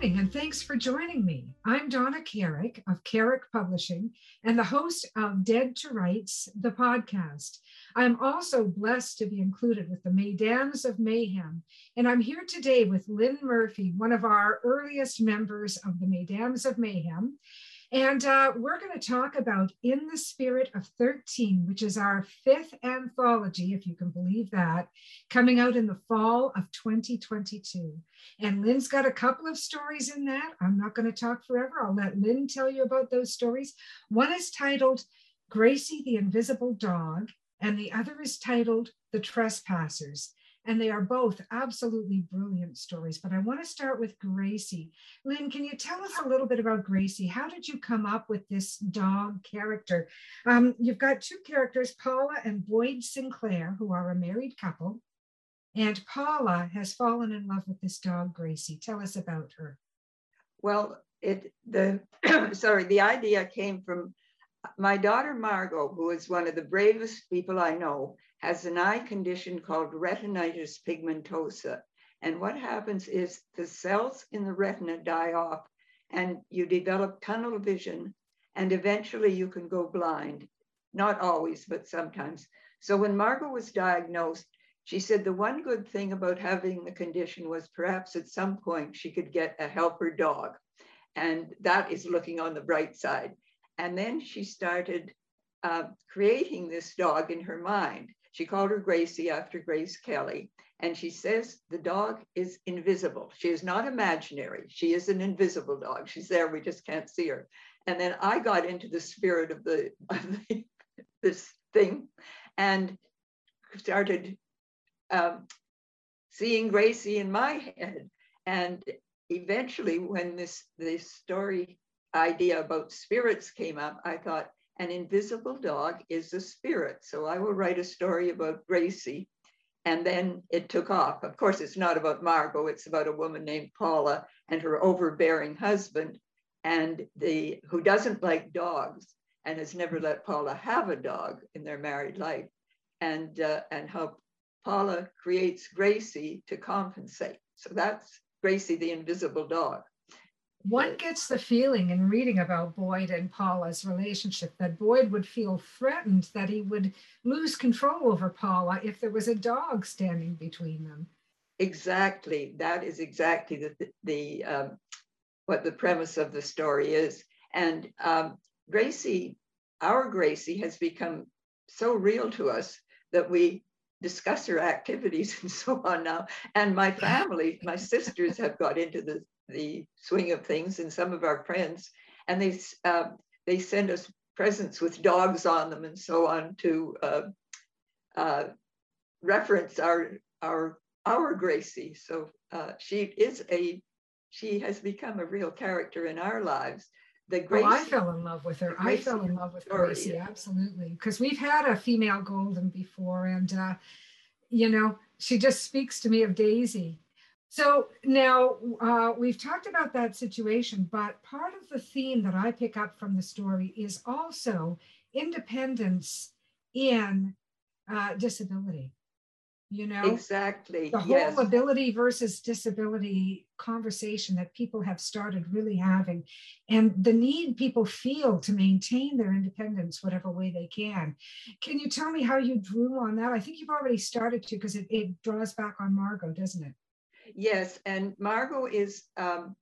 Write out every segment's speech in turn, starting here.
morning, and thanks for joining me. I'm Donna Carrick of Carrick Publishing and the host of Dead to Rights, the podcast. I'm also blessed to be included with the Mesdames of Mayhem, and I'm here today with Lynn Murphy, one of our earliest members of the Mesdames of Mayhem. And uh, we're going to talk about In the Spirit of 13, which is our fifth anthology, if you can believe that, coming out in the fall of 2022. And Lynn's got a couple of stories in that. I'm not going to talk forever. I'll let Lynn tell you about those stories. One is titled Gracie the Invisible Dog, and the other is titled The Trespassers and they are both absolutely brilliant stories. But I want to start with Gracie. Lynn, can you tell us a little bit about Gracie? How did you come up with this dog character? Um, you've got two characters, Paula and Boyd Sinclair, who are a married couple. And Paula has fallen in love with this dog, Gracie. Tell us about her. Well, it the sorry, the idea came from my daughter Margot, who is one of the bravest people I know, has an eye condition called retinitis pigmentosa. And what happens is the cells in the retina die off and you develop tunnel vision and eventually you can go blind. Not always, but sometimes. So when Margot was diagnosed, she said the one good thing about having the condition was perhaps at some point she could get a helper dog. And that is looking on the bright side. And then she started uh, creating this dog in her mind. She called her Gracie after Grace Kelly. And she says the dog is invisible. She is not imaginary. She is an invisible dog. She's there. We just can't see her. And then I got into the spirit of the, of the this thing and started um, seeing Gracie in my head. And eventually, when this this story idea about spirits came up, I thought, an invisible dog is a spirit. So I will write a story about Gracie. And then it took off. Of course, it's not about Margot, it's about a woman named Paula and her overbearing husband, and the who doesn't like dogs and has never let Paula have a dog in their married life, and uh, and how Paula creates Gracie to compensate. So that's Gracie, the invisible dog one gets the feeling in reading about Boyd and Paula's relationship that Boyd would feel threatened that he would lose control over Paula if there was a dog standing between them. Exactly. That is exactly the, the um, what the premise of the story is. And um, Gracie, our Gracie, has become so real to us that we discuss her activities and so on now. And my family, my sisters have got into the the swing of things and some of our friends, and they uh, they send us presents with dogs on them and so on to uh, uh, reference our our our Gracie. So uh, she is a she has become a real character in our lives. The Gracie, oh, I fell in love with her. I fell in love with Gracie, yeah. absolutely, because we've had a female golden before, and uh, you know she just speaks to me of Daisy so now uh, we've talked about that situation, but part of the theme that I pick up from the story is also independence in uh, disability. You know, exactly the whole yes. ability versus disability conversation that people have started really having, and the need people feel to maintain their independence whatever way they can. Can you tell me how you drew on that? I think you've already started to because it, it draws back on Margot, doesn't it? Yes, and Margot is um,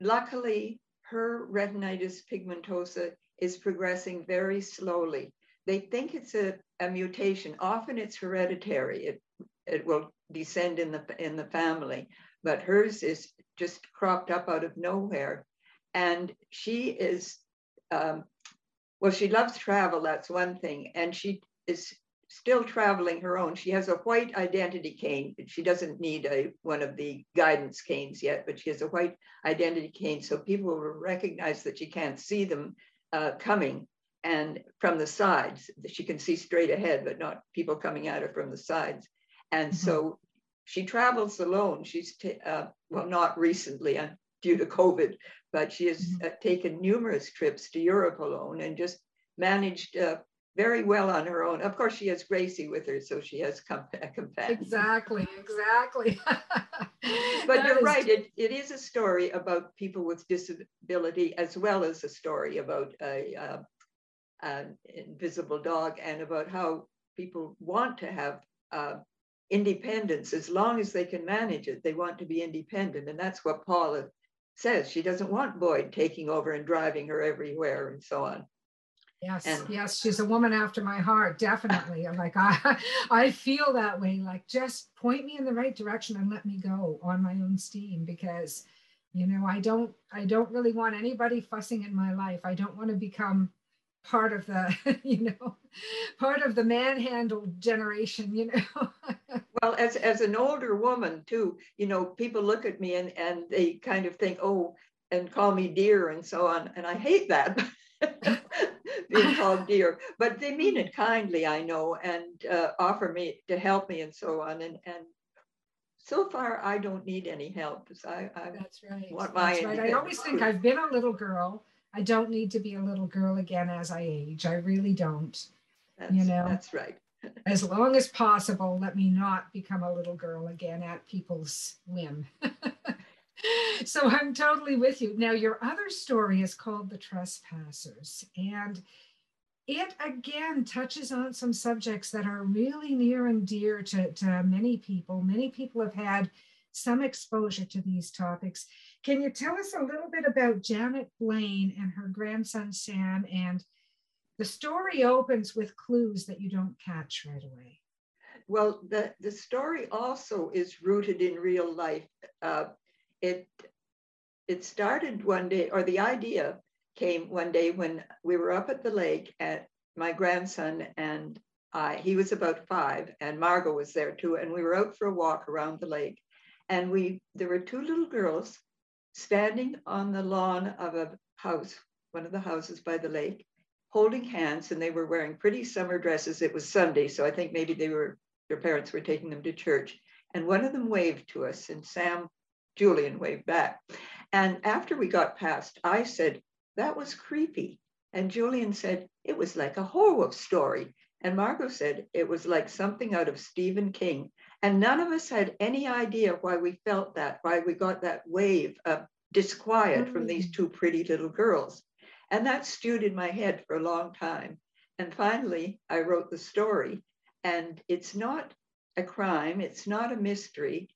luckily her retinitis pigmentosa is progressing very slowly. They think it's a, a mutation. Often it's hereditary. It it will descend in the in the family, but hers is just cropped up out of nowhere, and she is. Um, well, she loves travel. That's one thing, and she is still traveling her own. She has a white identity cane. She doesn't need a, one of the guidance canes yet, but she has a white identity cane. So people will recognize that she can't see them uh, coming and from the sides. She can see straight ahead, but not people coming at her from the sides. And mm-hmm. so she travels alone. She's, uh, well, not recently uh, due to COVID, but she has mm-hmm. uh, taken numerous trips to Europe alone and just managed uh, very well on her own. Of course, she has Gracie with her, so she has a companion. Exactly, exactly. but you're right. It, it is a story about people with disability as well as a story about a, uh, an invisible dog and about how people want to have uh, independence as long as they can manage it. They want to be independent. And that's what Paula says. She doesn't want Boyd taking over and driving her everywhere and so on. Yes, and, yes, she's a woman after my heart, definitely. I'm like I, I feel that way. Like just point me in the right direction and let me go on my own steam because, you know, I don't, I don't really want anybody fussing in my life. I don't want to become part of the, you know, part of the manhandled generation. You know. well, as as an older woman too, you know, people look at me and and they kind of think, oh, and call me dear and so on, and I hate that. being called dear, but they mean it kindly, I know, and uh, offer me to help me and so on. And, and so far, I don't need any help. I, I That's right. Want my That's right. I always think I've been a little girl. I don't need to be a little girl again as I age. I really don't. That's, you know, that's right. as long as possible, let me not become a little girl again at people's whim. so I'm totally with you. Now, your other story is called The Trespassers, and it again touches on some subjects that are really near and dear to, to many people. Many people have had some exposure to these topics. Can you tell us a little bit about Janet Blaine and her grandson Sam? And the story opens with clues that you don't catch right away. Well, the, the story also is rooted in real life. Uh, it it started one day, or the idea came one day when we were up at the lake at my grandson and I, he was about five, and Margot was there too, and we were out for a walk around the lake. And we there were two little girls standing on the lawn of a house, one of the houses by the lake, holding hands, and they were wearing pretty summer dresses. It was Sunday, so I think maybe they were their parents were taking them to church. And one of them waved to us, and Sam Julian waved back. And after we got past, I said, that was creepy. And Julian said, it was like a horror story. And Margot said, it was like something out of Stephen King. And none of us had any idea why we felt that, why we got that wave of disquiet mm-hmm. from these mm. two pretty little girls. And that stewed in my head for a long time. And finally, I wrote the story. And it's not a crime, it's not a mystery,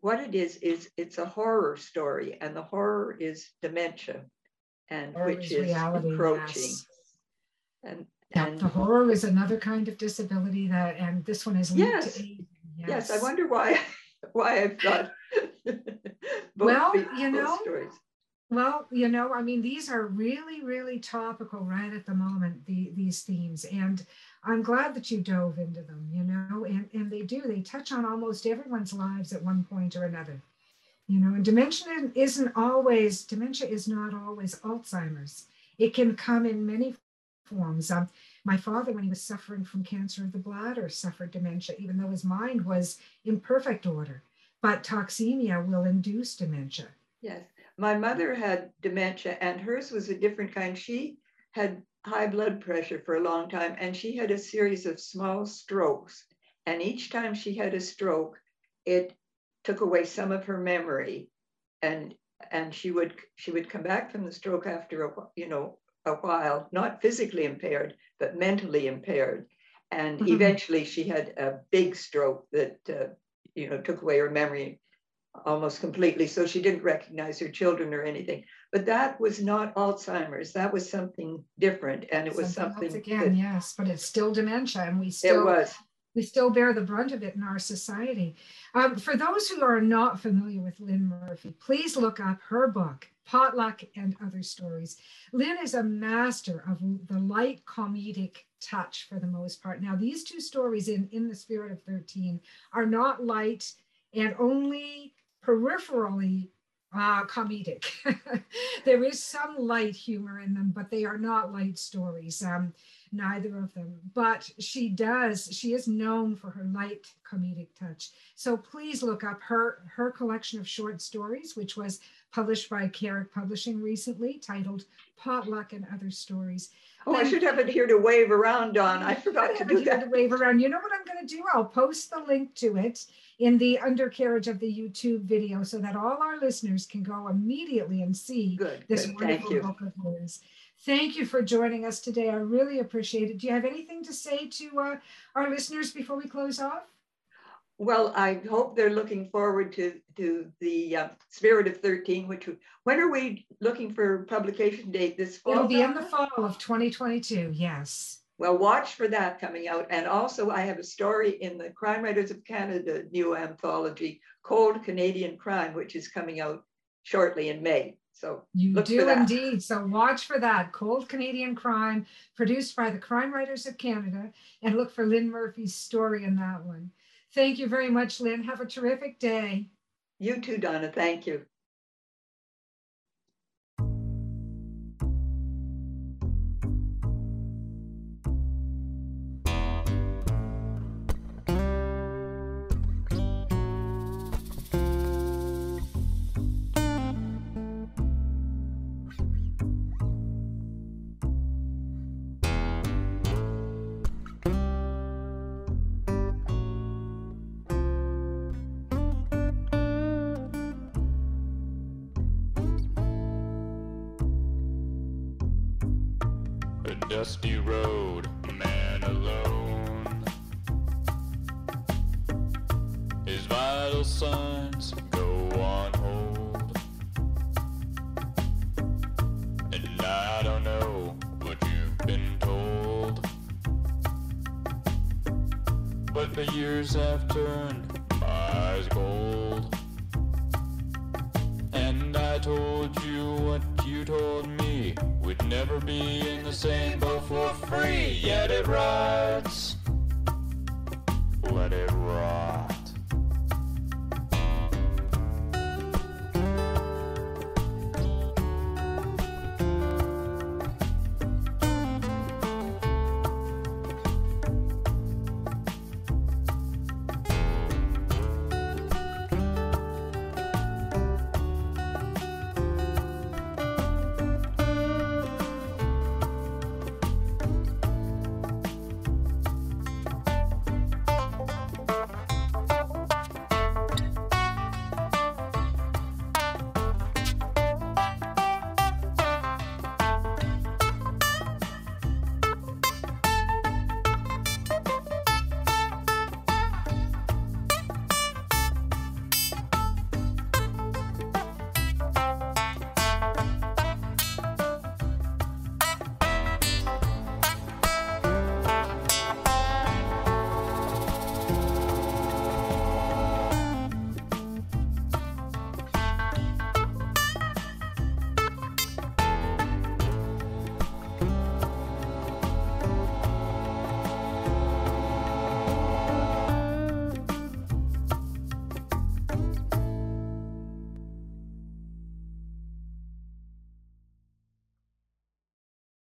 what it is is it's a horror story and the horror is dementia and horror which is, reality, approaching yes. and yeah, and the horror is another kind of disability that and this one is linked yes. to yes. yes i wonder why why i've got well you know stories. well you know i mean these are really really topical right at the moment the, these themes and I'm glad that you dove into them, you know, and, and they do, they touch on almost everyone's lives at one point or another. You know, and dementia isn't always, dementia is not always Alzheimer's. It can come in many forms. Um, my father, when he was suffering from cancer of the bladder, suffered dementia, even though his mind was in perfect order. But toxemia will induce dementia. Yes. My mother had dementia, and hers was a different kind. She had high blood pressure for a long time, and she had a series of small strokes. And each time she had a stroke, it took away some of her memory, and and she would she would come back from the stroke after a you know a while, not physically impaired, but mentally impaired. And mm-hmm. eventually, she had a big stroke that uh, you know took away her memory almost completely. So she didn't recognize her children or anything. But that was not Alzheimer's. That was something different. And it was something, something again, that, yes, but it's still dementia. And we still it was. We still bear the brunt of it in our society. Um, for those who are not familiar with Lynn Murphy, please look up her book, Potluck and Other Stories. Lynn is a master of the light comedic touch for the most part. Now, these two stories in In the Spirit of 13 are not light and only peripherally uh, comedic. there is some light humor in them, but they are not light stories, um, neither of them. But she does, she is known for her light comedic touch. So please look up her, her collection of short stories, which was published by Carrick Publishing recently, titled Potluck and Other Stories. Oh, I should have it here to wave around on. I forgot to do that. To wave around. You know what I'm going to do? I'll post the link to it in the undercarriage of the YouTube video so that all our listeners can go immediately and see Good, this good. wonderful book of his. Thank you for joining us today. I really appreciate it. Do you have anything to say to uh, our listeners before we close off? Well, I hope they're looking forward to, to the uh, Spirit of 13, which, when are we looking for publication date this fall? It'll be in the fall of 2022. Yes. Well, watch for that coming out. And also, I have a story in the Crime Writers of Canada new anthology, Cold Canadian Crime, which is coming out shortly in May. So You do indeed. So watch for that. Cold Canadian Crime, produced by the Crime Writers of Canada, and look for Lynn Murphy's story in that one. Thank you very much, Lynn. Have a terrific day. you too, Donna. Thank you. Dusty road, a man alone. His vital signs go on hold. And I don't know what you've been told. But the years have turned my eyes gold. I told you what you told me. We'd never be in the same boat for free. Yet it rides. Let it ride.